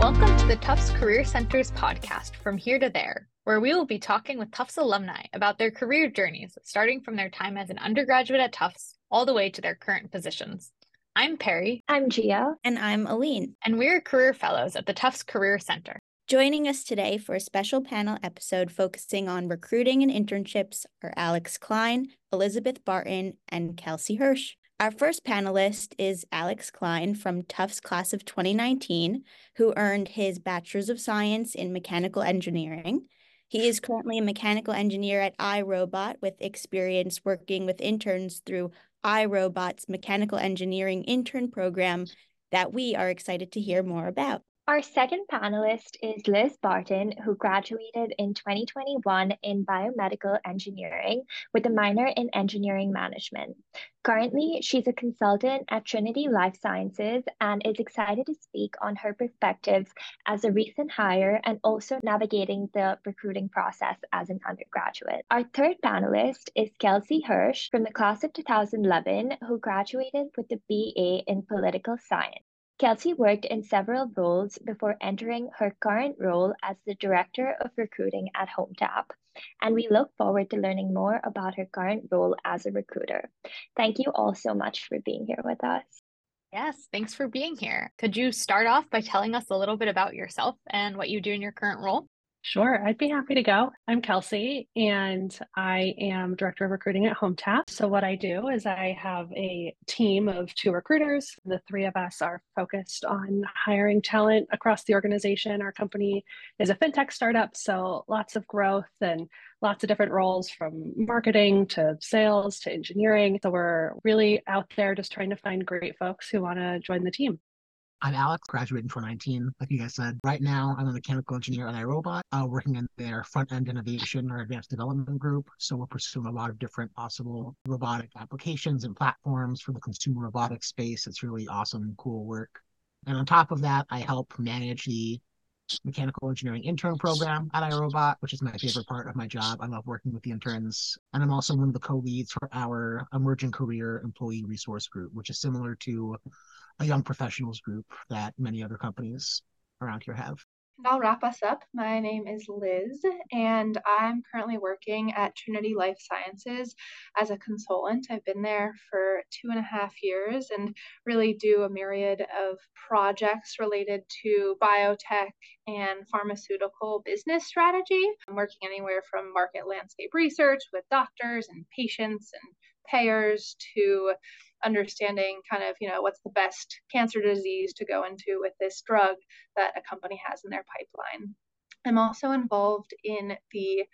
Welcome to the Tufts Career Center's podcast, From Here to There, where we will be talking with Tufts alumni about their career journeys, starting from their time as an undergraduate at Tufts all the way to their current positions. I'm Perry. I'm Gia. And I'm Aline. And we're career fellows at the Tufts Career Center. Joining us today for a special panel episode focusing on recruiting and internships are Alex Klein, Elizabeth Barton, and Kelsey Hersh. Our first panelist is Alex Klein from Tufts class of 2019, who earned his Bachelor's of Science in Mechanical Engineering. He is currently a mechanical engineer at iRobot with experience working with interns through iRobot's mechanical engineering intern program that we are excited to hear more about. Our second panelist is Liz Barton, who graduated in 2021 in biomedical engineering with a minor in engineering management. Currently, she's a consultant at Trinity Life Sciences and is excited to speak on her perspectives as a recent hire and also navigating the recruiting process as an undergraduate. Our third panelist is Kelsey Hersh from the class of 2011, who graduated with a BA in political science. Kelsey worked in several roles before entering her current role as the Director of Recruiting at HomeTap, and we look forward to learning more about her current role as a recruiter. Thank you all so much for being here with us. Yes, thanks for being here. Could you start off by telling us a little bit about yourself and what you do in your current role? Sure, I'd be happy to go. I'm Kelsey, and I am Director of Recruiting at HomeTap. So, what I do is I have a team of two recruiters. The three of us are focused on hiring talent across the organization. Our company is a fintech startup, so lots of growth and lots of different roles from marketing to sales to engineering. So, we're really out there just trying to find great folks who want to join the team. I'm Alex, graduated in 2019, like you guys said. Right now, I'm a mechanical engineer at iRobot, uh, working in their front end innovation or advanced development group. So we're pursuing a lot of different possible robotic applications and platforms for the consumer robotics space. It's really awesome, cool work. And on top of that, I help manage the mechanical engineering intern program at iRobot, which is my favorite part of my job. I love working with the interns. And I'm also one of the co leads for our emerging career employee resource group, which is similar to a young professionals group that many other companies around here have. And I'll wrap us up. My name is Liz, and I'm currently working at Trinity Life Sciences as a consultant. I've been there for two and a half years and really do a myriad of projects related to biotech and pharmaceutical business strategy. I'm working anywhere from market landscape research with doctors and patients and payers to understanding kind of you know what's the best cancer disease to go into with this drug that a company has in their pipeline i'm also involved in the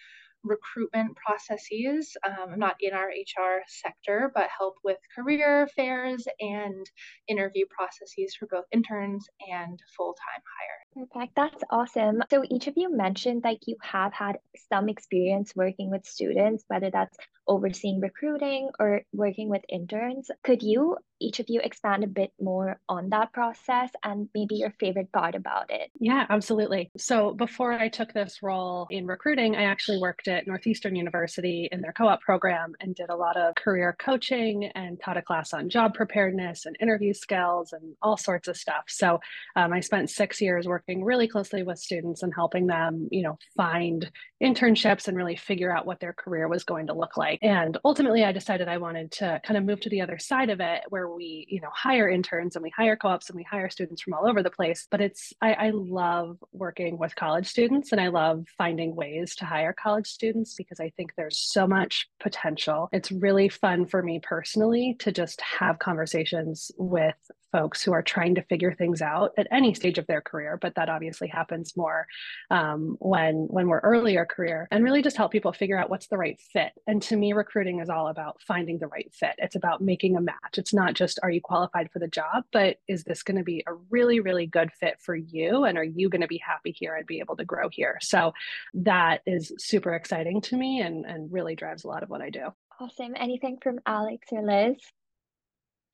recruitment processes. Um, I'm not in our HR sector, but help with career fairs and interview processes for both interns and full time hire. Perfect. That's awesome. So, each of you mentioned like you have had some experience working with students, whether that's overseeing recruiting or working with interns. Could you, each of you, expand a bit more on that process and maybe your favorite part about it? Yeah, absolutely. So before I took this role in recruiting, I actually worked at Northeastern University in their co op program and did a lot of career coaching and taught a class on job preparedness and interview skills and all sorts of stuff. So um, I spent six years working really closely with students and helping them, you know, find internships and really figure out what their career was going to look like. And ultimately, I decided I wanted to kind of move to the other side of it, where we, you know, hire interns and we hire co-ops and we hire students from all over the place. But it's I, I love working with college students, and I love finding ways to hire college students because I think there's so much potential. It's really fun for me personally to just have conversations with folks who are trying to figure things out at any stage of their career, but that obviously happens more um, when when we're earlier career, and really just help people figure out what's the right fit. And to me, recruiting is all about finding the right fit. It's about making a match. It's not just are you qualified for the job, but is this going to be a really really good fit for you, and are you going to be happy here and be able to grow here? So that is super exciting to me, and and really drives a lot of what I do. Awesome. Anything from Alex or Liz?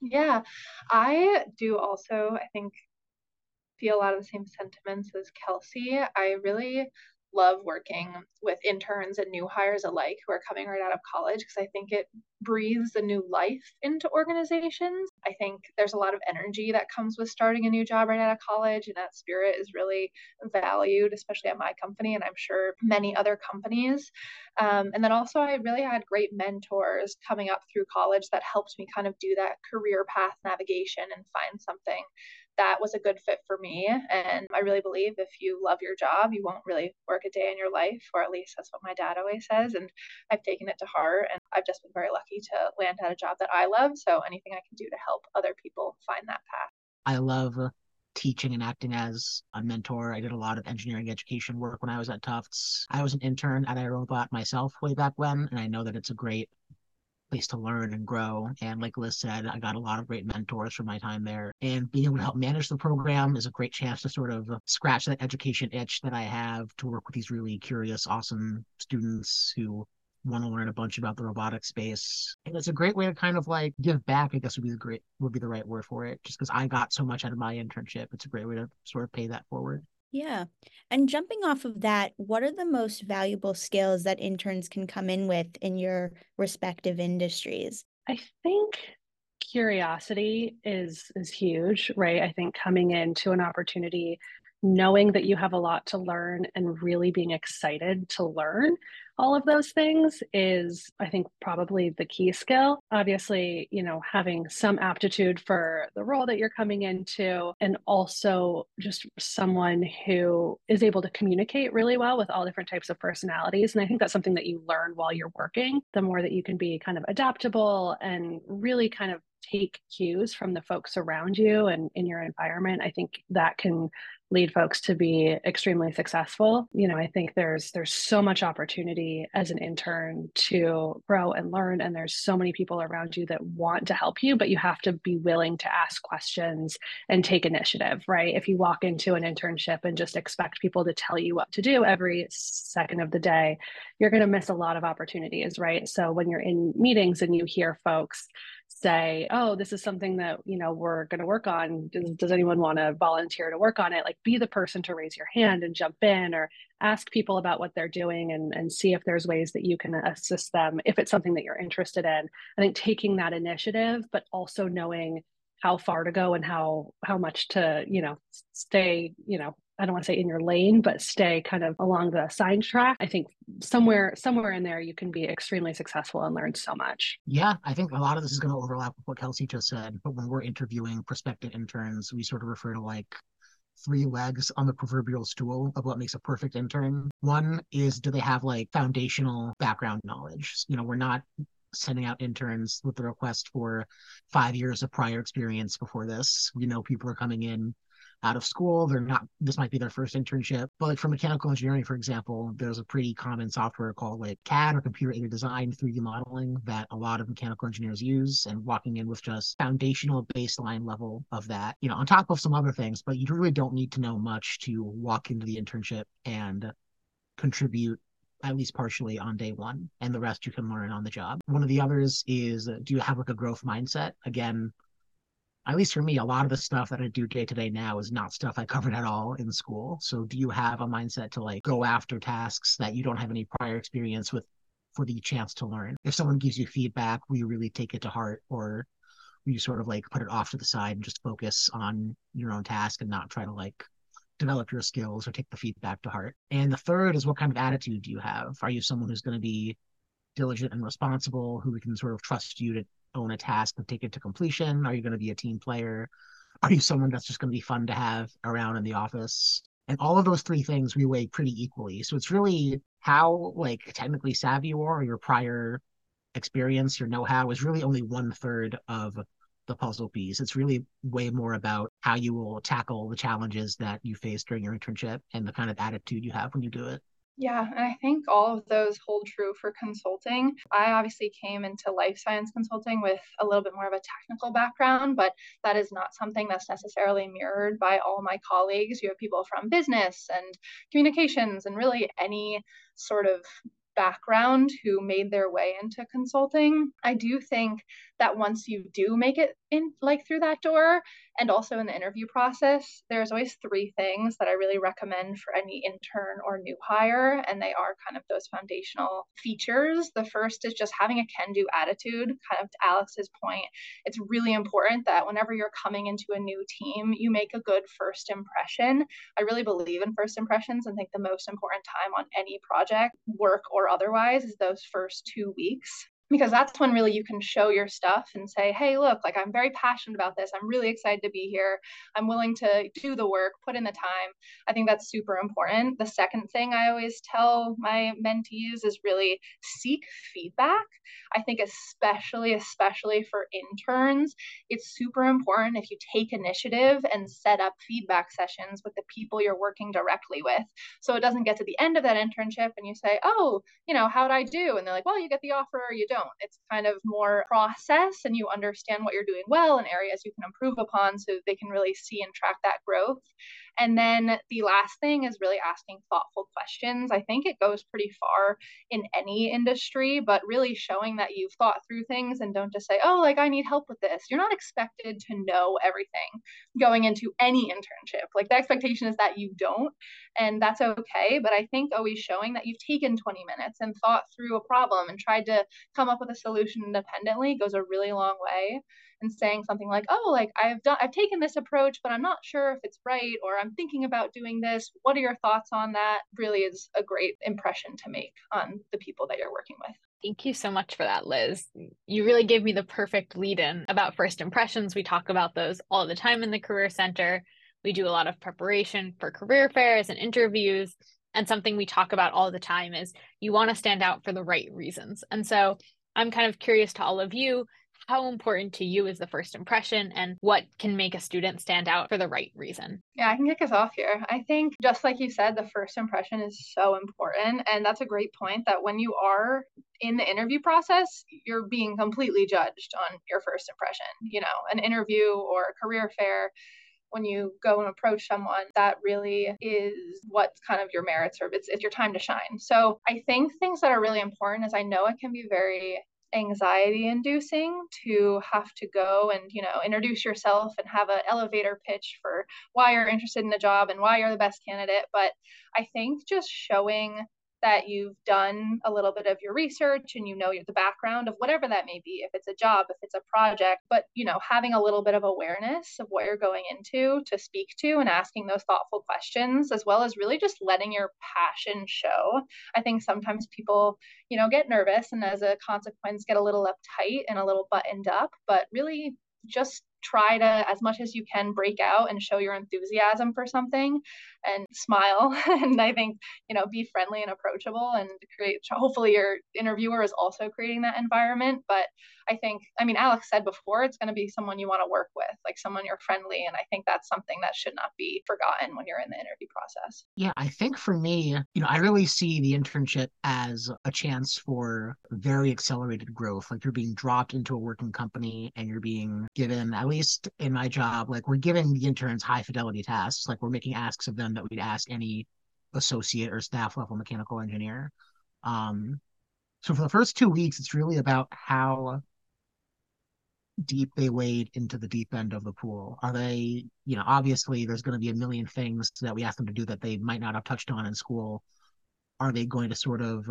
Yeah, I do also, I think, feel a lot of the same sentiments as Kelsey. I really love working with interns and new hires alike who are coming right out of college because I think it breathes a new life into organizations. I think there's a lot of energy that comes with starting a new job right out of college, and that spirit is really valued, especially at my company, and I'm sure many other companies. Um, and then also, I really had great mentors coming up through college that helped me kind of do that career path navigation and find something that was a good fit for me. And I really believe if you love your job, you won't really work a day in your life, or at least that's what my dad always says. And I've taken it to heart. And I've just been very lucky to land at a job that I love. So anything I can do to help other people find that path. I love teaching and acting as a mentor. I did a lot of engineering education work when I was at Tufts. I was an intern at iRobot myself way back when, and I know that it's a great place to learn and grow. And like Liz said, I got a lot of great mentors from my time there. And being able to help manage the program is a great chance to sort of scratch that education itch that I have to work with these really curious, awesome students who want to learn a bunch about the robotic space. And it's a great way to kind of like give back, I guess would be the great would be the right word for it. Just because I got so much out of my internship. It's a great way to sort of pay that forward. Yeah. And jumping off of that, what are the most valuable skills that interns can come in with in your respective industries? I think curiosity is is huge, right? I think coming into an opportunity knowing that you have a lot to learn and really being excited to learn all of those things is i think probably the key skill. Obviously you know having some aptitude for the role that you're coming into and also just someone who is able to communicate really well with all different types of personalities. And i think that's something that you learn while you're working the more that you can be kind of adaptable and really kind of take cues from the folks around you and in your environment i think that can lead folks to be extremely successful. You know i think there's there's so much opportunity as an intern to grow and learn and there's so many people around you that want to help you but you have to be willing to ask questions and take initiative right? If you walk into an internship and just expect people to tell you what to do every second of the day you're going to miss a lot of opportunities right? So when you're in meetings and you hear folks say, oh, this is something that, you know, we're going to work on. Does, does anyone want to volunteer to work on it? Like be the person to raise your hand and jump in or ask people about what they're doing and, and see if there's ways that you can assist them if it's something that you're interested in. I think taking that initiative, but also knowing how far to go and how how much to you know stay you know I don't want to say in your lane, but stay kind of along the assigned track. I think somewhere somewhere in there you can be extremely successful and learn so much. Yeah, I think a lot of this is going to overlap with what Kelsey just said. But when we're interviewing prospective interns, we sort of refer to like three legs on the proverbial stool of what makes a perfect intern. One is do they have like foundational background knowledge? You know, we're not sending out interns with the request for five years of prior experience before this. We know people are coming in out of school. They're not, this might be their first internship. But like for mechanical engineering, for example, there's a pretty common software called like CAD or computer aided design, 3D modeling that a lot of mechanical engineers use and walking in with just foundational baseline level of that, you know, on top of some other things, but you really don't need to know much to walk into the internship and contribute at least partially on day one and the rest you can learn on the job one of the others is do you have like a growth mindset again at least for me, a lot of the stuff that I do day to day now is not stuff I covered at all in school. So do you have a mindset to like go after tasks that you don't have any prior experience with for the chance to learn? If someone gives you feedback, will you really take it to heart or will you sort of like put it off to the side and just focus on your own task and not try to like develop your skills or take the feedback to heart? And the third is what kind of attitude do you have? Are you someone who's going to be diligent and responsible, who we can sort of trust you to own a task and take it to completion? Are you going to be a team player? Are you someone that's just going to be fun to have around in the office? And all of those three things we weigh pretty equally. So it's really how like technically savvy you are, or your prior experience, your know-how is really only one third of the puzzle piece. It's really way more about how you will tackle the challenges that you face during your internship and the kind of attitude you have when you do it. Yeah, and I think all of those hold true for consulting. I obviously came into life science consulting with a little bit more of a technical background, but that is not something that's necessarily mirrored by all my colleagues. You have people from business and communications and really any sort of background who made their way into consulting. I do think that once you do make it in like through that door and also in the interview process there's always three things that i really recommend for any intern or new hire and they are kind of those foundational features. The first is just having a can do attitude kind of to alex's point. It's really important that whenever you're coming into a new team you make a good first impression. I really believe in first impressions and think the most important time on any project work or otherwise is those first two weeks because that's when really you can show your stuff and say hey look like i'm very passionate about this. I'm really excited to be here. I'm willing to do the work put in the time. I think that's super important. The second thing i always tell my mentees is really seek feedback. I think especially especially for interns it's super important if you take initiative and set up feedback sessions with the people you're working directly with. So it doesn't get to the end of that internship and you say oh you know how'd i do? And they're like well you get the offer or you don't don't. It's kind of more process and you understand what you're doing well and areas you can improve upon so they can really see and track that growth. And then the last thing is really asking thoughtful questions. I think it goes pretty far in any industry, but really showing that you've thought through things and don't just say, oh, like I need help with this. You're not expected to know everything going into any internship. Like the expectation is that you don't, and that's okay. But I think always showing that you've taken 20 minutes and thought through a problem and tried to come up with a solution independently goes a really long way and saying something like oh like i've done i've taken this approach but i'm not sure if it's right or i'm thinking about doing this what are your thoughts on that really is a great impression to make on the people that you're working with Thank you so much for that, Liz. You really gave me the perfect lead in about first impressions. We talk about those all the time in the Career Center. We do a lot of preparation for career fairs and interviews. And something we talk about all the time is you want to stand out for the right reasons. And so I'm kind of curious to all of you how important to you is the first impression and what can make a student stand out for the right reason? Yeah, I can kick us off here. I think, just like you said, the first impression is so important. And that's a great point that when you are in the interview process, you're being completely judged on your first impression. You know, an interview or a career fair when you go and approach someone that really is what kind of your merits are it's, it's your time to shine. So i think things that are really important is i know it can be very anxiety inducing to have to go and you know introduce yourself and have an elevator pitch for why you're interested in the job and why you're the best candidate. But i think just showing that you've done a little bit of your research and you know the background of whatever that may be if it's a job if it's a project but you know having a little bit of awareness of what you're going into to speak to and asking those thoughtful questions as well as really just letting your passion show. I think sometimes people you know get nervous and as a consequence get a little uptight and a little buttoned up but really just try to as much as you can break out and show your enthusiasm for something and smile. And i think you know be friendly and approachable and create hopefully your interviewer is also creating that environment. But i think i mean alex said before it's going to be someone you want to work with like someone you're friendly. And i think that's something that should not be forgotten when you're in the interview process. Yeah i think for me you know i really see the internship as a chance for very accelerated growth. Like you're being dropped into a working company and you're being given at least in my job like we're giving the interns high fidelity tasks like we're making asks of them that we'd ask any associate or staff level mechanical engineer. Um, so for the first two weeks, it's really about how deep they wade into the deep end of the pool. Are they, you know, obviously there's going to be a million things that we ask them to do that they might not have touched on in school. Are they going to sort of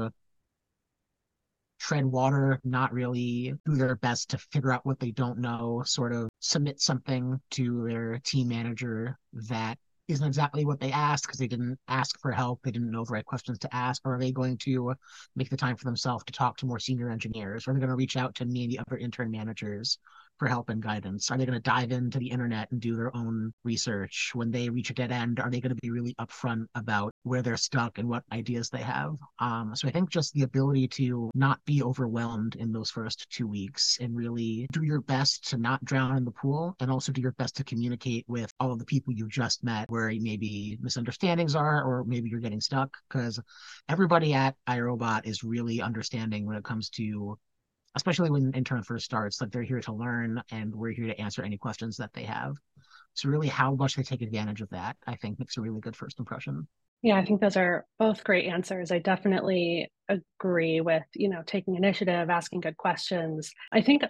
tread water, not really do their best to figure out what they don't know, sort of submit something to their team manager that isn't exactly what they asked because they didn't ask for help. They didn't know the right questions to ask. Or are they going to make the time for themselves to talk to more senior engineers? Or are they going to reach out to me and the other intern managers for help and guidance? Are they going to dive into the internet and do their own research? When they reach a dead end, are they going to be really upfront about where they're stuck and what ideas they have? Um, so I think just the ability to not be overwhelmed in those first two weeks and really do your best to not drown in the pool and also do your best to communicate with all of the people you just met where maybe misunderstandings are or maybe you're getting stuck because everybody at iRobot is really understanding when it comes to especially when intern first starts, like they're here to learn and we're here to answer any questions that they have. So really how much they take advantage of that, I think makes a really good first impression. Yeah, I think those are both great answers. I definitely agree with, you know, taking initiative, asking good questions. I think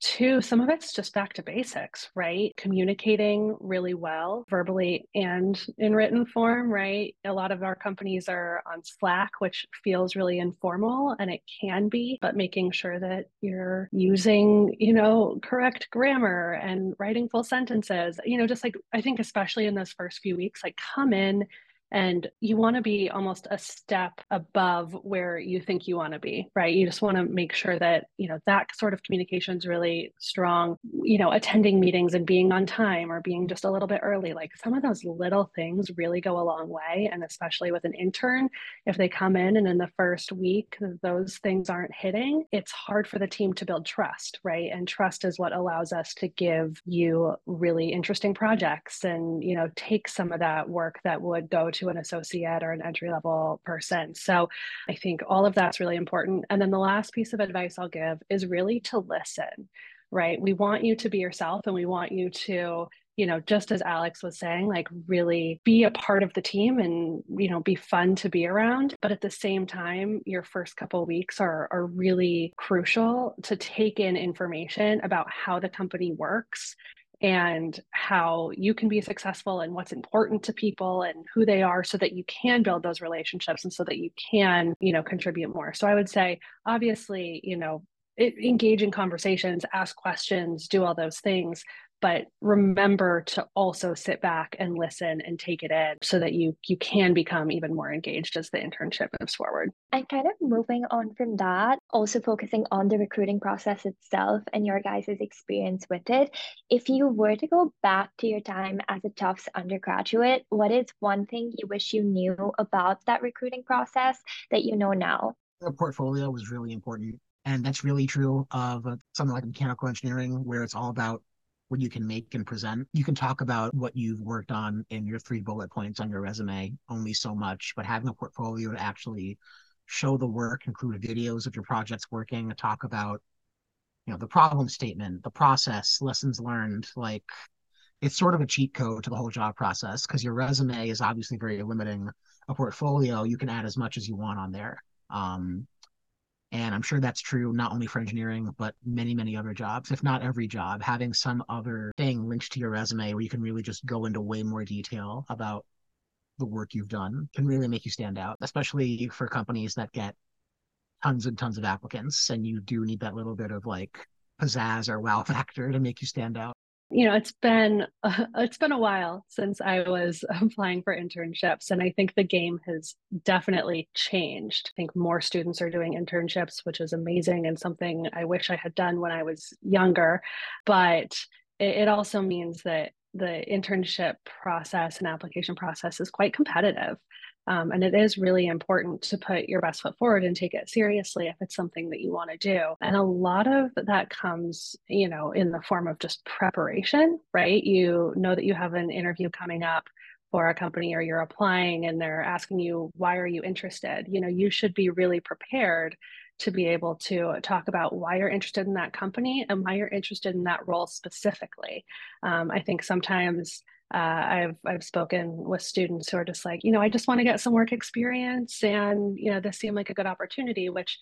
Two, some of it's just back to basics, right? Communicating really well, verbally and in written form, right? A lot of our companies are on Slack, which feels really informal and it can be, but making sure that you're using, you know, correct grammar and writing full sentences, you know, just like I think, especially in those first few weeks, like come in and you want to be almost a step above where you think you want to be right? You just want to make sure that you know that sort of communication is really strong you know attending meetings and being on time or being just a little bit early. Like some of those little things really go a long way and especially with an intern if they come in and in the first week those things aren't hitting it's hard for the team to build trust right? And trust is what allows us to give you really interesting projects and you know take some of that work that would go to an associate or an entry level person. So I think all of that's really important. And then the last piece of advice I'll give is really to listen, right? We want you to be yourself and we want you to you know just as alex was saying like really be a part of the team and you know be fun to be around but at the same time your first couple weeks are are really crucial to take in information about how the company works and how you can be successful and what's important to people and who they are so that you can build those relationships and so that you can you know contribute more. So i would say obviously you know it, engage in conversations ask questions do all those things but remember to also sit back and listen and take it in so that you you can become even more engaged as the internship moves forward. And kind of moving on from that also focusing on the recruiting process itself and your guys' experience with it if you were to go back to your time as a tufts undergraduate what is one thing you wish you knew about that recruiting process that you know now? The portfolio was really important and that's really true of uh, something like mechanical engineering where it's all about what you can make and present. You can talk about what you've worked on in your three bullet points on your resume only so much, but having a portfolio to actually show the work, include videos of your projects working, talk about you know the problem statement, the process, lessons learned, like it's sort of a cheat code to the whole job process because your resume is obviously very limiting. A portfolio, you can add as much as you want on there. Um, and I'm sure that's true not only for engineering, but many, many other jobs, if not every job, having some other thing linked to your resume where you can really just go into way more detail about the work you've done can really make you stand out, especially for companies that get tons and tons of applicants. And you do need that little bit of like pizzazz or wow factor to make you stand out you know it's been uh, it's been a while since i was applying for internships and i think the game has definitely changed. I think more students are doing internships which is amazing and something i wish i had done when i was younger but it, it also means that the internship process and application process is quite competitive um, and it is really important to put your best foot forward and take it seriously if it's something that you want to do. And a lot of that comes, you know, in the form of just preparation, right? You know that you have an interview coming up for a company or you're applying and they're asking you, why are you interested? You know, you should be really prepared to be able to talk about why you're interested in that company and why you're interested in that role specifically. Um, I think sometimes uh, I've I've spoken with students who are just like, you know, I just want to get some work experience, and you know, this seemed like a good opportunity, which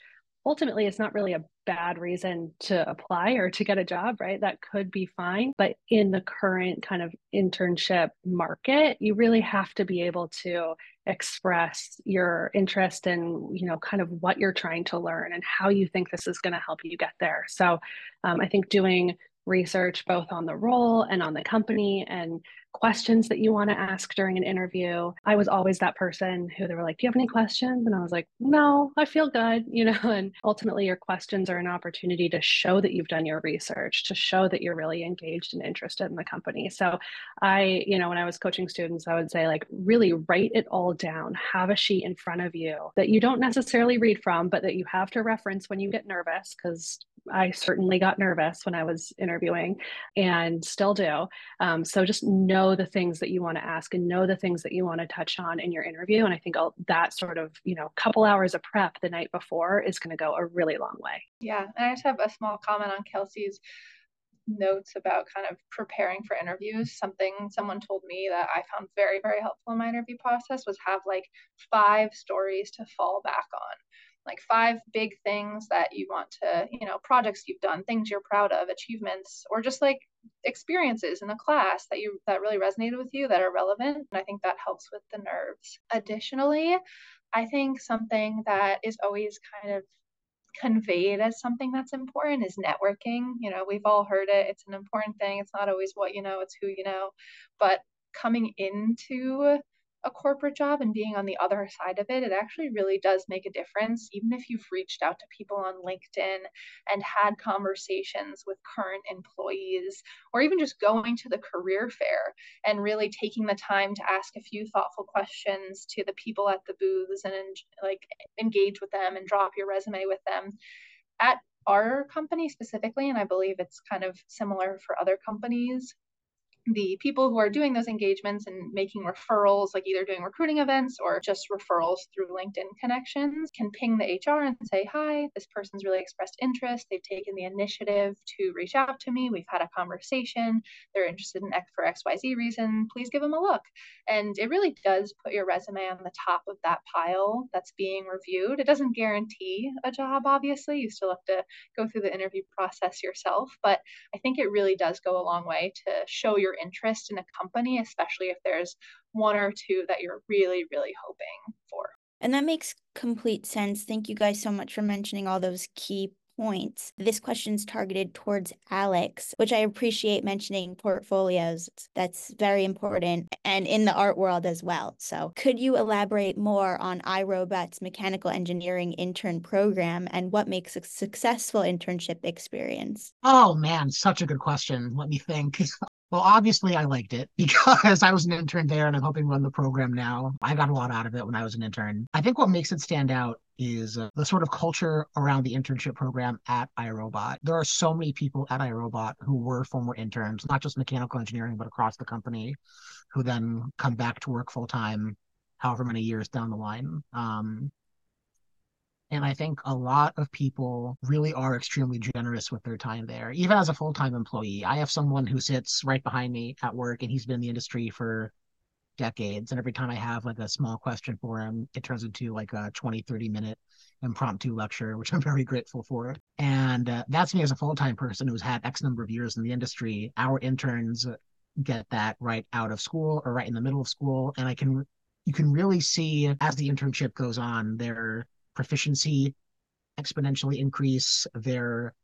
ultimately is not really a bad reason to apply or to get a job, right? That could be fine, but in the current kind of internship market, you really have to be able to express your interest in, you know, kind of what you're trying to learn and how you think this is going to help you get there. So, um, I think doing research both on the role and on the company and questions that you want to ask during an interview. I was always that person who they were like, Do you have any questions? And I was like, No, I feel good, you know. And ultimately, your questions are an opportunity to show that you've done your research, to show that you're really engaged and interested in the company. So, I, you know, when I was coaching students, I would say, like, really write it all down, have a sheet in front of you that you don't necessarily read from, but that you have to reference when you get nervous, because I certainly got nervous when I was interviewing and still do. Um, so just know the things that you want to ask and know the things that you want to touch on in your interview. And I think that sort of, you know, couple hours of prep the night before is going to go a really long way. Yeah. And I just have a small comment on Kelsey's notes about kind of preparing for interviews something someone told me that i found very very helpful in my interview process was have like five stories to fall back on like five big things that you want to, you know, projects you've done, things you're proud of, achievements, or just like experiences in the class that you that really resonated with you that are relevant. And I think that helps with the nerves. Additionally, I think something that is always kind of conveyed as something that's important is networking. You know, we've all heard it. It's an important thing. It's not always what you know, it's who you know. But coming into a corporate job and being on the other side of it, it actually really does make a difference. Even if you've reached out to people on LinkedIn and had conversations with current employees, or even just going to the career fair and really taking the time to ask a few thoughtful questions to the people at the booths and like engage with them and drop your resume with them. At our company specifically, and I believe it's kind of similar for other companies, the people who are doing those engagements and making referrals, like either doing recruiting events or just referrals through LinkedIn connections, can ping the HR and say, Hi, this person's really expressed interest. They've taken the initiative to reach out to me. We've had a conversation. They're interested in X for XYZ reason. Please give them a look. And it really does put your resume on the top of that pile that's being reviewed. It doesn't guarantee a job, obviously. You still have to go through the interview process yourself. But I think it really does go a long way to show your interest in a company, especially if there's one or two that you're really, really hoping for. And that makes complete sense. Thank you guys so much for mentioning all those key points. This question's targeted towards Alex, which I appreciate mentioning portfolios. That's very important and in the art world as well. So, could you elaborate more on iRobot's mechanical engineering intern program and what makes a successful internship experience? Oh man, such a good question. Let me think. Well, obviously, I liked it because I was an intern there and I'm helping run the program now. I got a lot out of it when I was an intern. I think what makes it stand out is uh, the sort of culture around the internship program at iRobot. There are so many people at iRobot who were former interns, not just mechanical engineering, but across the company, who then come back to work full time however many years down the line. Um, and I think a lot of people really are extremely generous with their time there, even as a full time employee. I have someone who sits right behind me at work and he's been in the industry for decades. And every time I have like a small question for him, it turns into like a 20, 30 minute impromptu lecture, which I'm very grateful for. And uh, that's me as a full time person who's had X number of years in the industry. Our interns get that right out of school or right in the middle of school. And I can, you can really see as the internship goes on, they're proficiency exponentially increase, their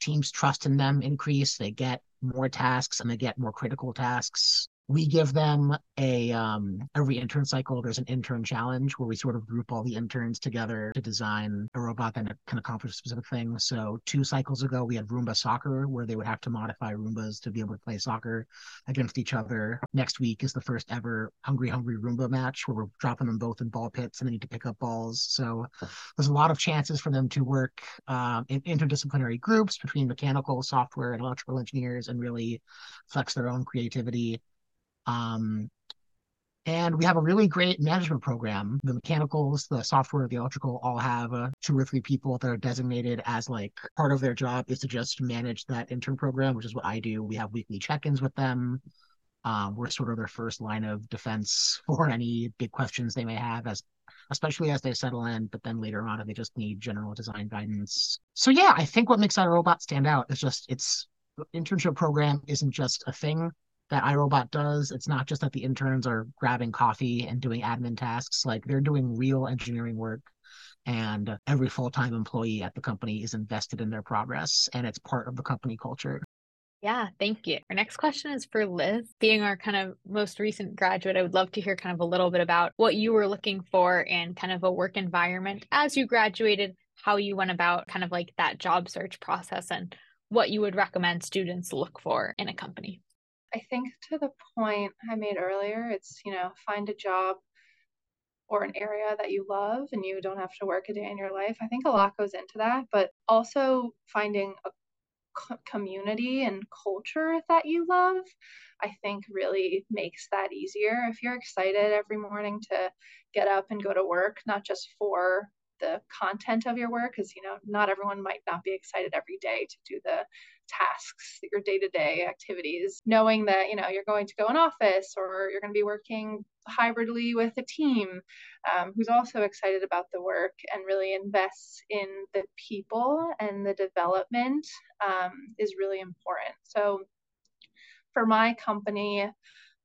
team's trust in them increase, they get more tasks and they get more critical tasks we give them a um, every intern cycle. There's an intern challenge where we sort of group all the interns together to design a robot that can accomplish a specific thing so two cycles ago we had roomba soccer where they would have to modify roombas to be able to play soccer against each other. Next week is the first ever hungry hungry roomba match where we're dropping them both in ball pits and they need to pick up balls. So there's a lot of chances for them to work um, in interdisciplinary groups between mechanical software and electrical engineers and really flex their own creativity um, and we have a really great management program. The mechanicals, the software, the electrical all have uh, two or three people that are designated as like part of their job is to just manage that intern program, which is what I do. We have weekly check ins with them. Um, we're sort of their first line of defense for any big questions they may have as especially as they settle in, but then later on if they just need general design guidance. So yeah, I think what makes iRobot stand out is just its internship program isn't just a thing that iRobot does. It's not just that the interns are grabbing coffee and doing admin tasks, like they're doing real engineering work. And every full time employee at the company is invested in their progress, and it's part of the company culture. Yeah, thank you. Our next question is for Liz. Being our kind of most recent graduate, I would love to hear kind of a little bit about what you were looking for in kind of a work environment as you graduated, how you went about kind of like that job search process, and what you would recommend students look for in a company. I think to the point I made earlier, it's, you know, find a job or an area that you love and you don't have to work a day in your life. I think a lot goes into that, but also finding a community and culture that you love, I think really makes that easier. If you're excited every morning to get up and go to work, not just for the content of your work because you know not everyone might not be excited every day to do the tasks, your day to day activities, knowing that, you know, you're going to go in office or you're going to be working hybridly with a team um, who's also excited about the work and really invests in the people and the development um, is really important. So for my company,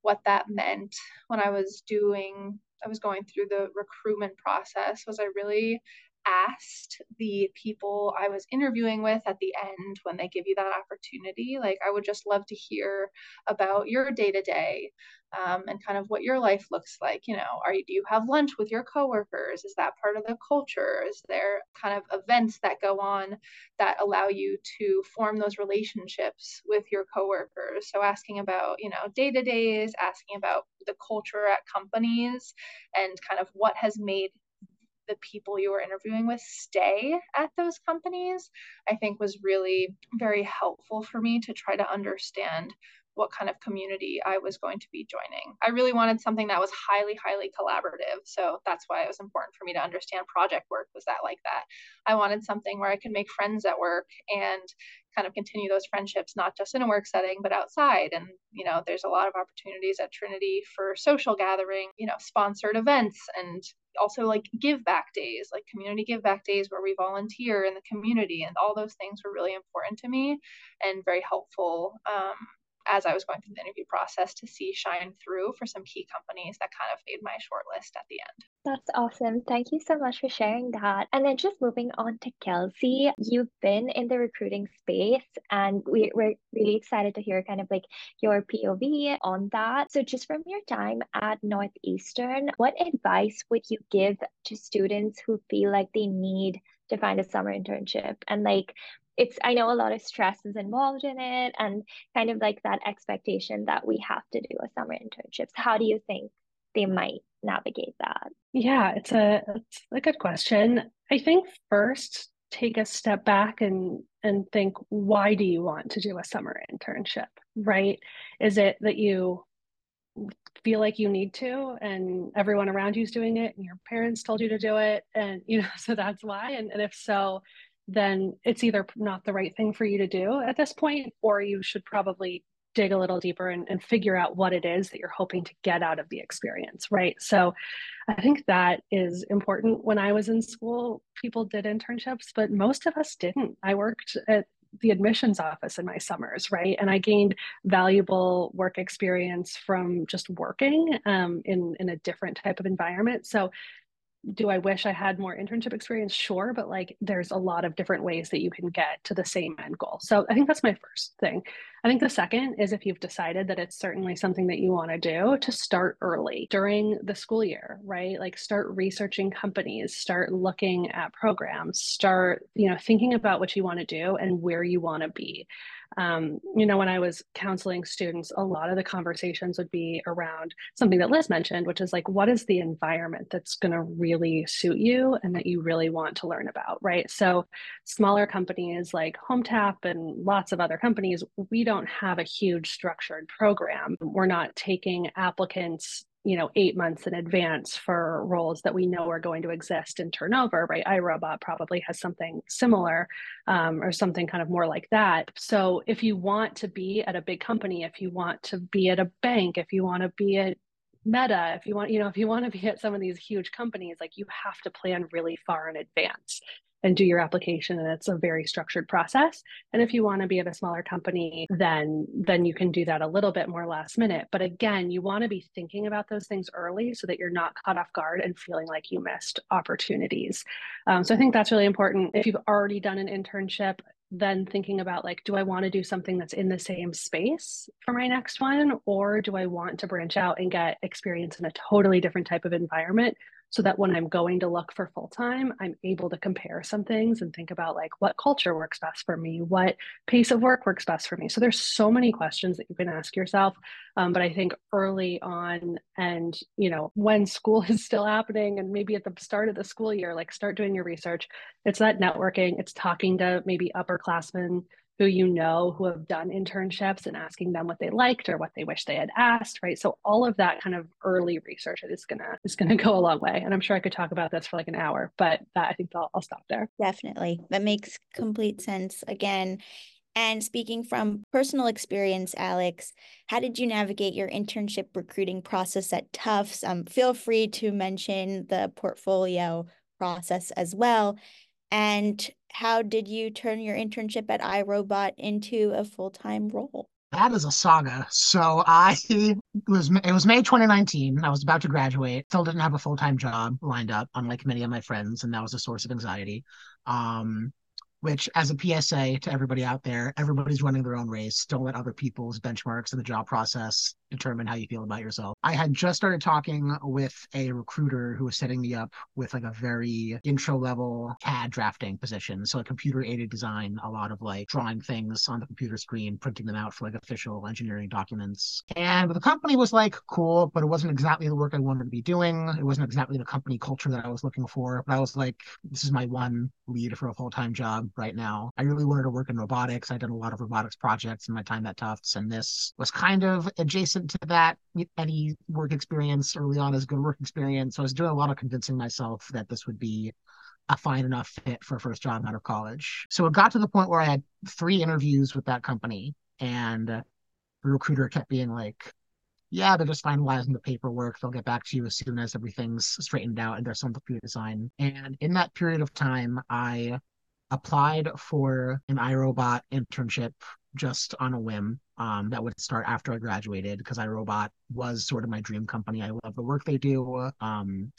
what that meant when I was doing, I was going through the recruitment process was I really asked the people I was interviewing with at the end when they give you that opportunity. Like, I would just love to hear about your day to day and kind of what your life looks like. You know, are you, do you have lunch with your coworkers? Is that part of the culture? Is there kind of events that go on that allow you to form those relationships with your coworkers? So, asking about, you know, day to days, asking about the culture at companies and kind of what has made the people you were interviewing with stay at those companies, I think was really very helpful for me to try to understand what kind of community I was going to be joining. I really wanted something that was highly, highly collaborative. So that's why it was important for me to understand project work was that like that. I wanted something where I could make friends at work and kind of continue those friendships, not just in a work setting, but outside. And, you know, there's a lot of opportunities at Trinity for social gathering, you know, sponsored events and also like give back days, like community give back days where we volunteer in the community. And all those things were really important to me and very helpful um, as I was going through the interview process to see shine through for some key companies that kind of made my short list at the end. That's awesome. Thank you so much for sharing that. And then just moving on to Kelsey, you've been in the recruiting space and we, we're really excited to hear kind of like your POV on that. So, just from your time at Northeastern, what advice would you give to students who feel like they need to find a summer internship and like it's i know a lot of stress is involved in it and kind of like that expectation that we have to do a summer internships. How do you think they might navigate that? Yeah it's a it's a good question. I think first take a step back and and think why do you want to do a summer internship right? Is it that you feel like you need to and everyone around you is doing it and your parents told you to do it and you know so that's why. And, and if so then it's either not the right thing for you to do at this point, or you should probably dig a little deeper and, and figure out what it is that you're hoping to get out of the experience, right? So I think that is important. When I was in school, people did internships, but most of us didn't. I worked at the admissions office in my summers, right? And I gained valuable work experience from just working um, in in a different type of environment. So do I wish I had more internship experience? Sure, but like there's a lot of different ways that you can get to the same end goal. So I think that's my first thing. I think the second is if you've decided that it's certainly something that you want to do, to start early during the school year, right? Like start researching companies, start looking at programs, start, you know, thinking about what you want to do and where you want to be um, you know, when I was counseling students, a lot of the conversations would be around something that Liz mentioned, which is like, what is the environment that's going to really suit you and that you really want to learn about, right? So, smaller companies like HomeTap and lots of other companies, we don't have a huge structured program. We're not taking applicants you know eight months in advance for roles that we know are going to exist and turn over right? irobot probably has something similar um, or something kind of more like that. So if you want to be at a big company if you want to be at a bank if you want to be at meta if you want you know if you want to be at some of these huge companies like you have to plan really far in advance and do your application and it's a very structured process. And if you want to be at a smaller company then then you can do that a little bit more last minute. But again you want to be thinking about those things early so that you're not caught off guard and feeling like you missed opportunities. Um, so i think that's really important. If you've already done an internship then thinking about like do i want to do something that's in the same space for my next one or do i want to branch out and get experience in a totally different type of environment so that when I'm going to look for full time, I'm able to compare some things and think about like what culture works best for me, what pace of work works best for me. So there's so many questions that you can ask yourself. Um, but I think early on, and you know, when school is still happening, and maybe at the start of the school year, like start doing your research. It's that networking. It's talking to maybe upperclassmen who you know who have done internships and asking them what they liked or what they wish they had asked right? So all of that kind of early research is gonna is gonna go a long way. And i'm sure i could talk about this for like an hour but that, i think I'll, I'll stop there. Definitely. That makes complete sense again. And speaking from personal experience, Alex, how did you navigate your internship recruiting process at Tufts? Um, feel free to mention the portfolio process as well. And how did you turn your internship at iRobot into a full time role? That is a saga. So I it was it was May 2019. I was about to graduate. Still didn't have a full time job lined up, unlike many of my friends, and that was a source of anxiety. Um, which as a PSA to everybody out there, everybody's running their own race. Don't let other people's benchmarks in the job process determine how you feel about yourself. I had just started talking with a recruiter who was setting me up with like a very intro level CAD drafting position. So a computer aided design, a lot of like drawing things on the computer screen, printing them out for like official engineering documents. And the company was like, cool, but it wasn't exactly the work I wanted to be doing. It wasn't exactly the company culture that I was looking for. But I was like, this is my one lead for a full time job right now. I really wanted to work in robotics. I'd done a lot of robotics projects in my time at Tufts, and this was kind of adjacent to that. Any work experience early on is good work experience. So I was doing a lot of convincing myself that this would be a fine enough fit for a first job out of college. So it got to the point where I had three interviews with that company, and the recruiter kept being like, yeah, they're just finalizing the paperwork. They'll get back to you as soon as everything's straightened out and there's some for you to sign. And in that period of time, I applied for an iRobot internship just on a whim um, that would start after I graduated because iRobot was sort of my dream company. I love the work they do. Um,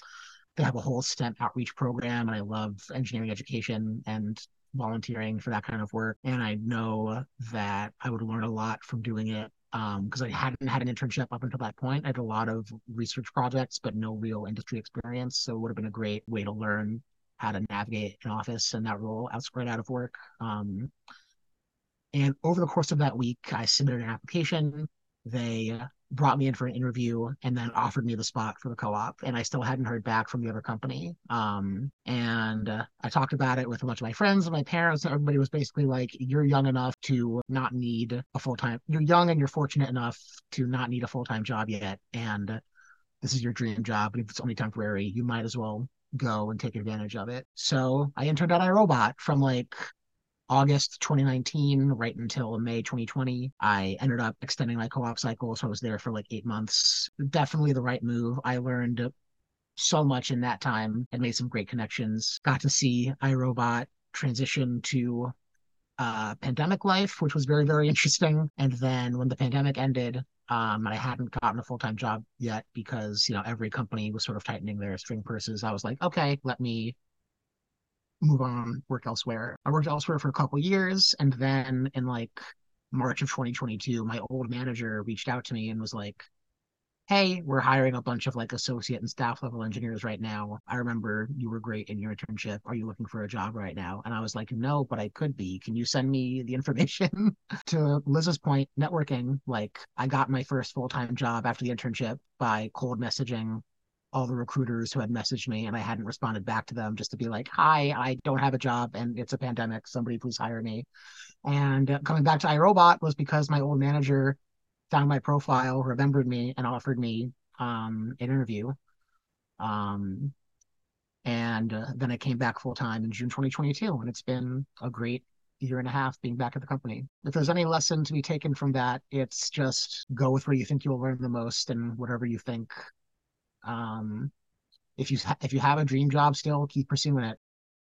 they have a whole STEM outreach program, and I love engineering education and volunteering for that kind of work. And I know that I would learn a lot from doing it because um, I hadn't had an internship up until that point. I had a lot of research projects, but no real industry experience. So it would have been a great way to learn how to navigate an office and that role outside out of work. Um, and over the course of that week, I submitted an application. They brought me in for an interview and then offered me the spot for the co-op. And I still hadn't heard back from the other company. Um, and uh, I talked about it with a bunch of my friends and my parents. Everybody was basically like, "You're young enough to not need a full time. You're young and you're fortunate enough to not need a full time job yet. And this is your dream job. If it's only temporary, you might as well go and take advantage of it. So I interned at iRobot from like August 2019 right until May 2020. I ended up extending my co-op cycle, so I was there for like eight months. Definitely the right move. I learned so much in that time and made some great connections. Got to see iRobot transition to uh, pandemic life, which was very, very interesting. And then when the pandemic ended, um, and I hadn't gotten a full time job yet because you know every company was sort of tightening their string purses. I was like, okay, let me move on, work elsewhere. I worked elsewhere for a couple years, and then in like March of 2022, my old manager reached out to me and was like, hey, we're hiring a bunch of like associate and staff level engineers right now. I remember you were great in your internship. Are you looking for a job right now? And I was like, no, but I could be. Can you send me the information? to Liz's point, networking, like I got my first full time job after the internship by cold messaging all the recruiters who had messaged me and I hadn't responded back to them just to be like, hi, I don't have a job and it's a pandemic. Somebody please hire me. And uh, coming back to iRobot was because my old manager found my profile, remembered me, and offered me um, an interview. Um, and uh, then I came back full time in June 2022, and it's been a great year and a half being back at the company. If there's any lesson to be taken from that, it's just go with where you think you'll learn the most and whatever you think. Um, if you if you have a dream job still, keep pursuing it.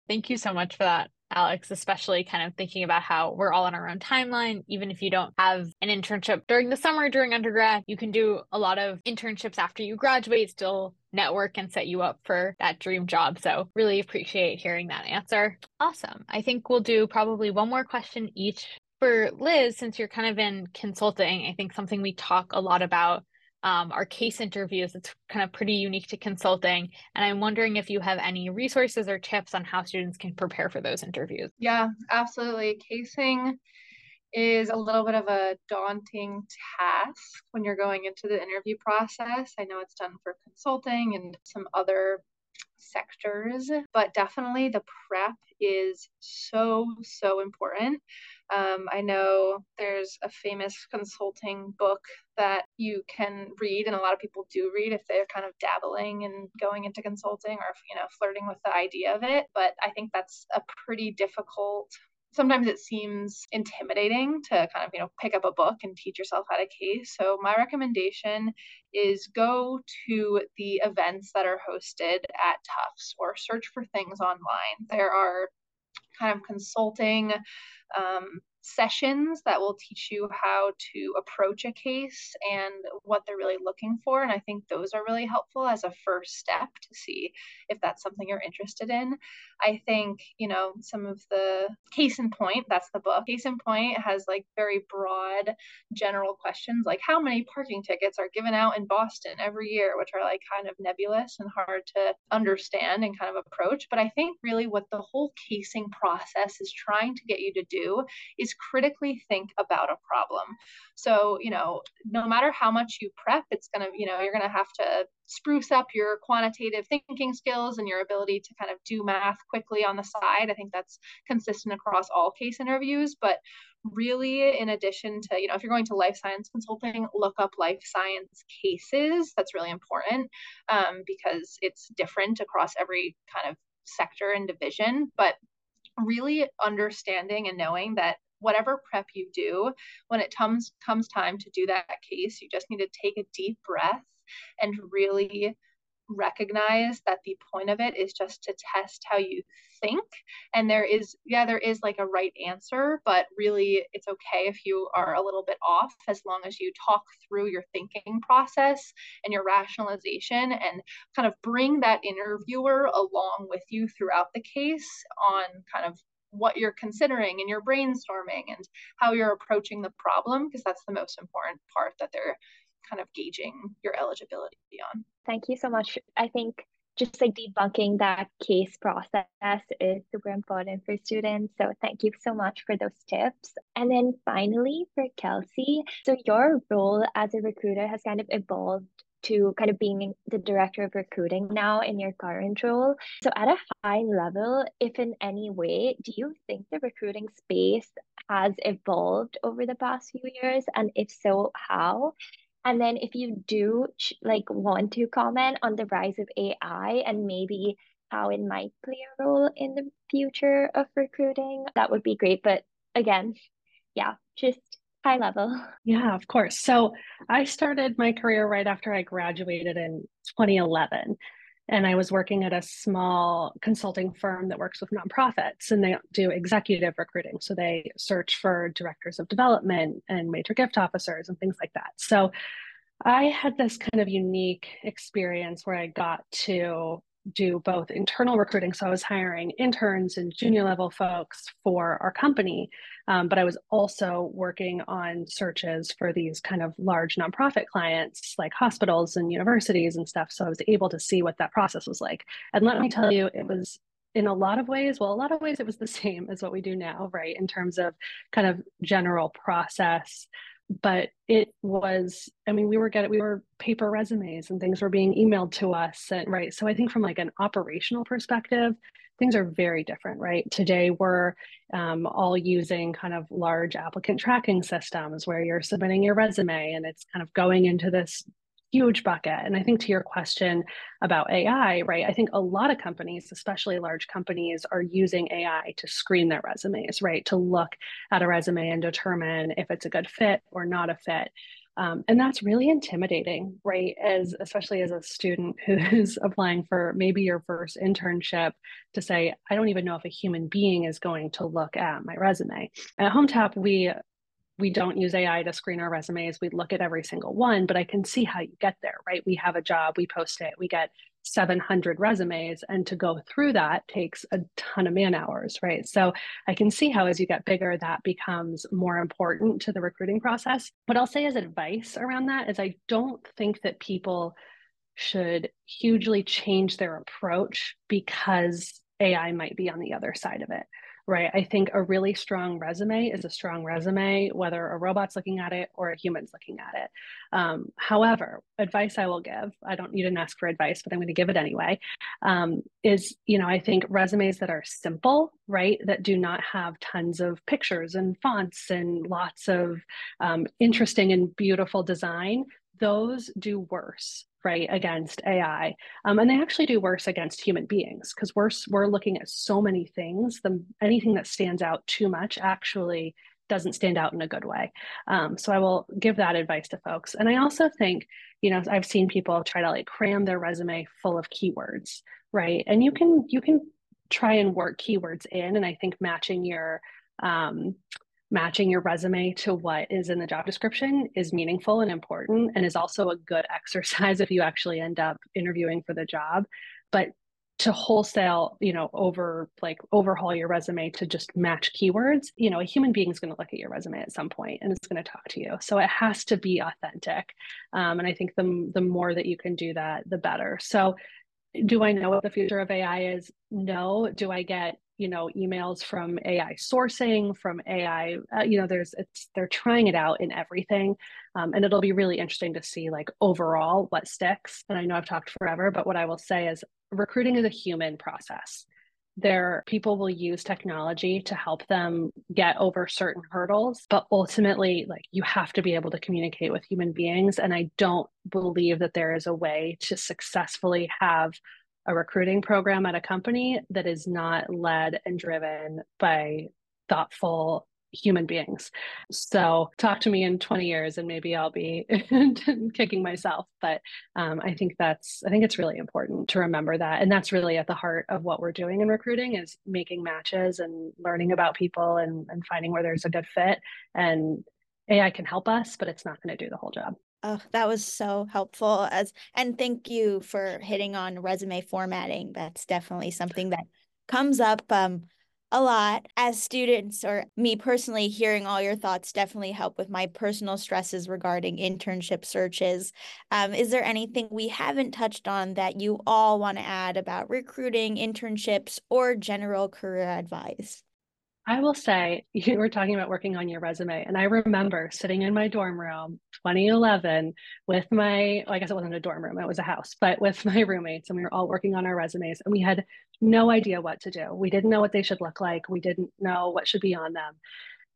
Thank you so much for that. Alex, especially kind of thinking about how we're all on our own timeline. Even if you don't have an internship during the summer during undergrad, you can do a lot of internships after you graduate, still network and set you up for that dream job. So, really appreciate hearing that answer. Awesome. I think we'll do probably one more question each. For Liz, since you're kind of in consulting, I think something we talk a lot about um, our case interviews. It's kind of pretty unique to consulting. And I'm wondering if you have any resources or tips on how students can prepare for those interviews. Yeah, absolutely. Casing is a little bit of a daunting task when you're going into the interview process. I know it's done for consulting and some other sectors, but definitely the prep is so, so important. Um, I know there's a famous consulting book that you can read, and a lot of people do read if they're kind of dabbling and going into consulting or, you know, flirting with the idea of it. But I think that's a pretty difficult sometimes it seems intimidating to kind of you know pick up a book and teach yourself how to case. So my recommendation is go to the events that are hosted at tufts or search for things online. There are kind of consulting um, sessions that will teach you how to approach a case and what they're really looking for. And I think those are really helpful as a first step to see if that's something you're interested in. I think, you know, some of the case in point, that's the book. Case in point has like very broad general questions like how many parking tickets are given out in Boston every year, which are like kind of nebulous and hard to understand and kind of approach. But I think really what the whole casing process is trying to get you to do is critically think about a problem. So, you know, no matter how much you prep, it's going to, you know, you're going to have to spruce up your quantitative thinking skills and your ability to kind of do math quickly on the side. I think that's consistent across all case interviews, but really in addition to you know if you're going to life science consulting look up life science cases that's really important um, because it's different across every kind of sector and division but really understanding and knowing that whatever prep you do, when it comes comes time to do that case, you just need to take a deep breath and really recognize that the point of it is just to test how you think. And there is yeah there is like a right answer but really it's okay if you are a little bit off as long as you talk through your thinking process and your rationalization and kind of bring that interviewer along with you throughout the case on kind of what you're considering and you're brainstorming and how you're approaching the problem because that's the most important part that they're kind of gauging your eligibility on. Thank you so much. I think just like debunking that case process is super important for students. So thank you so much for those tips. And then finally for Kelsey, so your role as a recruiter has kind of evolved to kind of being the director of recruiting now in your current role. So, at a high level, if in any way, do you think the recruiting space has evolved over the past few years? And if so, how? And then, if you do like want to comment on the rise of AI and maybe how it might play a role in the future of recruiting, that would be great. But again, yeah, just high level. Yeah, of course. So I started my career right after I graduated in 2011. And I was working at a small consulting firm that works with nonprofits and they do executive recruiting. So they search for directors of development and major gift officers and things like that. So I had this kind of unique experience where I got to do both internal recruiting. So I was hiring interns and junior level folks for our company, um, but I was also working on searches for these kind of large nonprofit clients like hospitals and universities and stuff. So I was able to see what that process was like. And let me tell you, it was in a lot of ways, well, a lot of ways it was the same as what we do now, right? In terms of kind of general process but it was i mean we were getting we were paper resumes and things were being emailed to us and right so i think from like an operational perspective things are very different right? Today we're um, all using kind of large applicant tracking systems where you're submitting your resume and it's kind of going into this huge bucket. And I think to your question about AI, right, I think a lot of companies, especially large companies, are using AI to screen their resumes, right, to look at a resume and determine if it's a good fit or not a fit. Um, and that's really intimidating, right? As especially as a student who's applying for maybe your first internship to say, I don't even know if a human being is going to look at my resume. At Hometap, we we don't use AI to screen our resumes. We look at every single one, but I can see how you get there, right? We have a job, we post it, we get 700 resumes, and to go through that takes a ton of man hours, right? So I can see how as you get bigger, that becomes more important to the recruiting process. What I'll say as advice around that is I don't think that people should hugely change their approach because AI might be on the other side of it right? I think a really strong resume is a strong resume, whether a robot's looking at it or a human's looking at it. Um, however, advice I will give, I don't, you didn't ask for advice, but I'm going to give it anyway, um, is, you know, I think resumes that are simple, right, that do not have tons of pictures and fonts and lots of um, interesting and beautiful design those do worse right against ai um, and they actually do worse against human beings because we're we're looking at so many things the anything that stands out too much actually doesn't stand out in a good way. Um, so i will give that advice to folks. And i also think you know i've seen people try to like cram their resume full of keywords right? And you can you can try and work keywords in and i think matching your um, matching your resume to what is in the job description is meaningful and important and is also a good exercise if you actually end up interviewing for the job. But to wholesale you know over like overhaul your resume to just match keywords you know a human being is going to look at your resume at some point and it's going to talk to you. So it has to be authentic um, and i think the, the more that you can do that the better. So do i know what the future of ai is? No. Do i get you know emails from ai sourcing from ai uh, you know there's it's they're trying it out in everything um, and it'll be really interesting to see like overall what sticks and i know i've talked forever but what i will say is recruiting is a human process. There people will use technology to help them get over certain hurdles but ultimately like you have to be able to communicate with human beings and i don't believe that there is a way to successfully have a recruiting program at a company that is not led and driven by thoughtful human beings. So talk to me in 20 years and maybe I'll be kicking myself. But um, I think that's, I think it's really important to remember that. And that's really at the heart of what we're doing in recruiting is making matches and learning about people and, and finding where there's a good fit. And AI can help us, but it's not going to do the whole job. Oh, that was so helpful as and thank you for hitting on resume formatting. That's definitely something that comes up um a lot as students or me personally hearing all your thoughts definitely help with my personal stresses regarding internship searches um, is there anything we haven't touched on that you all want to add about recruiting internships or general career advice I will say you were talking about working on your resume, and I remember sitting in my dorm room 2011 with my, well, I guess it wasn't a dorm room, it was a house, but with my roommates, and we were all working on our resumes, and we had no idea what to do. We didn't know what they should look like, we didn't know what should be on them.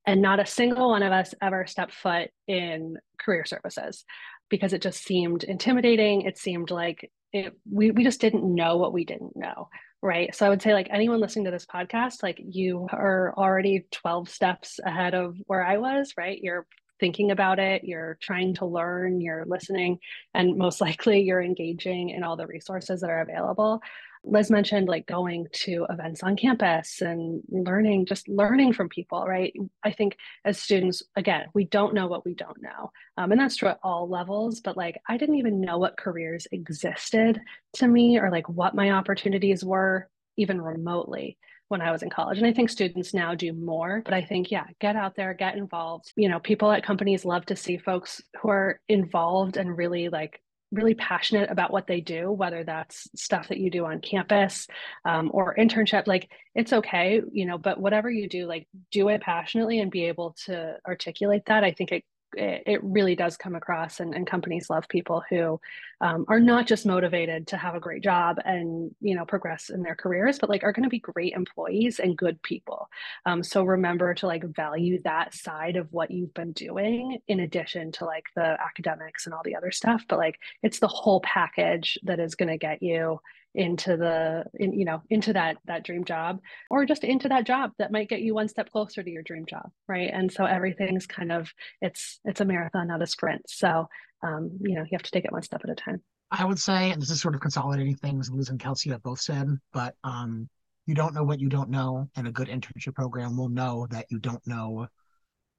And not a single one of us ever stepped foot in career services because it just seemed intimidating. It seemed like it, we, we just didn't know what we didn't know right. So i would say like anyone listening to this podcast like you are already 12 steps ahead of where i was right? You're thinking about it you're trying to learn you're listening and most likely you're engaging in all the resources that are available Liz mentioned like going to events on campus and learning, just learning from people, right? I think as students, again, we don't know what we don't know. Um, and that's true at all levels, but like I didn't even know what careers existed to me or like what my opportunities were, even remotely when I was in college. And I think students now do more, but I think, yeah, get out there, get involved. You know, people at companies love to see folks who are involved and really like really passionate about what they do, whether that's stuff that you do on campus um, or internship, like it's okay, you know, but whatever you do, like do it passionately and be able to articulate that. I think it it really does come across and, and companies love people who um, are not just motivated to have a great job and you know progress in their careers but like are going to be great employees and good people. Um, so remember to like value that side of what you've been doing in addition to like the academics and all the other stuff but like it's the whole package that is going to get you into the in, you know into that that dream job or just into that job that might get you one step closer to your dream job right? And so everything's kind of it's it's a marathon not a sprint. So um, you know you have to take it one step at a time. I would say and this is sort of consolidating things liz and kelsey have both said but um, you don't know what you don't know and a good internship program will know that you don't know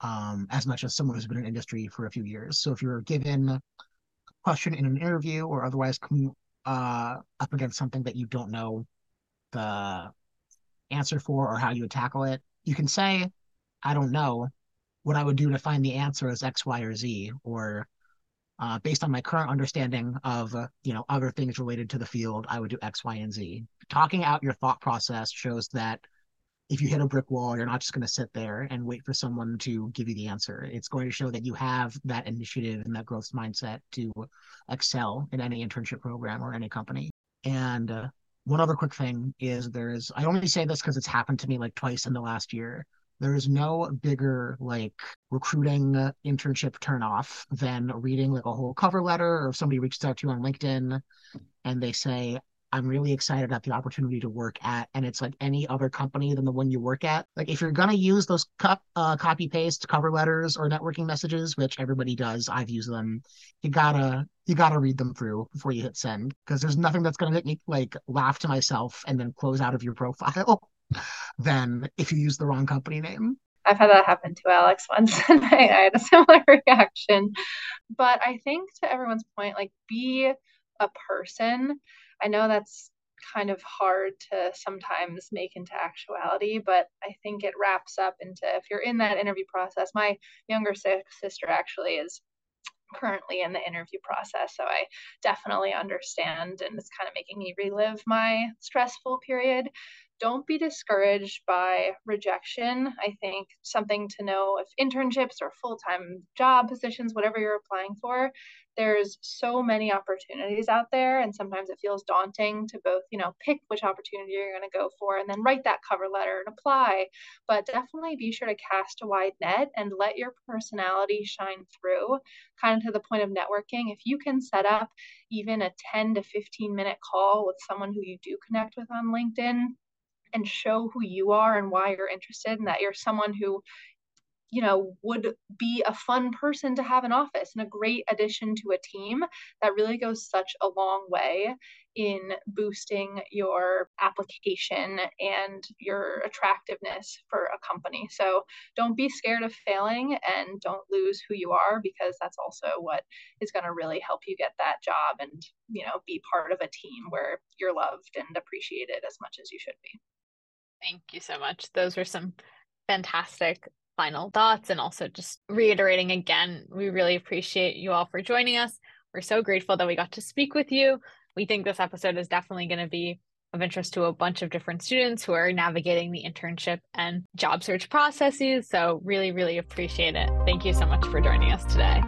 um, as much as someone who's been in industry for a few years. So if you're given a question in an interview or otherwise uh, up against something that you don't know the answer for or how you would tackle it, you can say, I don't know. What I would do to find the answer is X, Y, or Z, or uh, based on my current understanding of you know other things related to the field, I would do X, Y, and Z. Talking out your thought process shows that if you hit a brick wall, you're not just going to sit there and wait for someone to give you the answer. It's going to show that you have that initiative and that growth mindset to excel in any internship program or any company. And uh, one other quick thing is there's, I only say this because it's happened to me like twice in the last year. There is no bigger like recruiting internship turnoff than reading like a whole cover letter or if somebody reaches out to you on LinkedIn and they say, I'm really excited about the opportunity to work at, and it's like any other company than the one you work at. Like if you're gonna use those cut, uh, copy paste cover letters or networking messages, which everybody does, I've used them. You gotta you gotta read them through before you hit send because there's nothing that's gonna make me like laugh to myself and then close out of your profile than if you use the wrong company name. I've had that happen to Alex once, and I, I had a similar reaction. But I think to everyone's point, like be a person I know that's kind of hard to sometimes make into actuality, but I think it wraps up into if you're in that interview process. My younger sister actually is currently in the interview process, so I definitely understand, and it's kind of making me relive my stressful period. Don't be discouraged by rejection. I think something to know if internships or full time job positions, whatever you're applying for, there's so many opportunities out there and sometimes it feels daunting to both you know pick which opportunity you're going to go for and then write that cover letter and apply. But definitely be sure to cast a wide net and let your personality shine through kind of to the point of networking. If you can set up even a 10 to 15 minute call with someone who you do connect with on linkedin and show who you are and why you're interested and that you're someone who you know, would be a fun person to have in office and a great addition to a team that really goes such a long way in boosting your application and your attractiveness for a company. So don't be scared of failing and don't lose who you are because that's also what is going to really help you get that job and, you know, be part of a team where you're loved and appreciated as much as you should be. Thank you so much. Those were some fantastic final thoughts and also just reiterating again, we really appreciate you all for joining us. We're so grateful that we got to speak with you. We think this episode is definitely going to be of interest to a bunch of different students who are navigating the internship and job search processes. So, really, really appreciate it. Thank you so much for joining us today.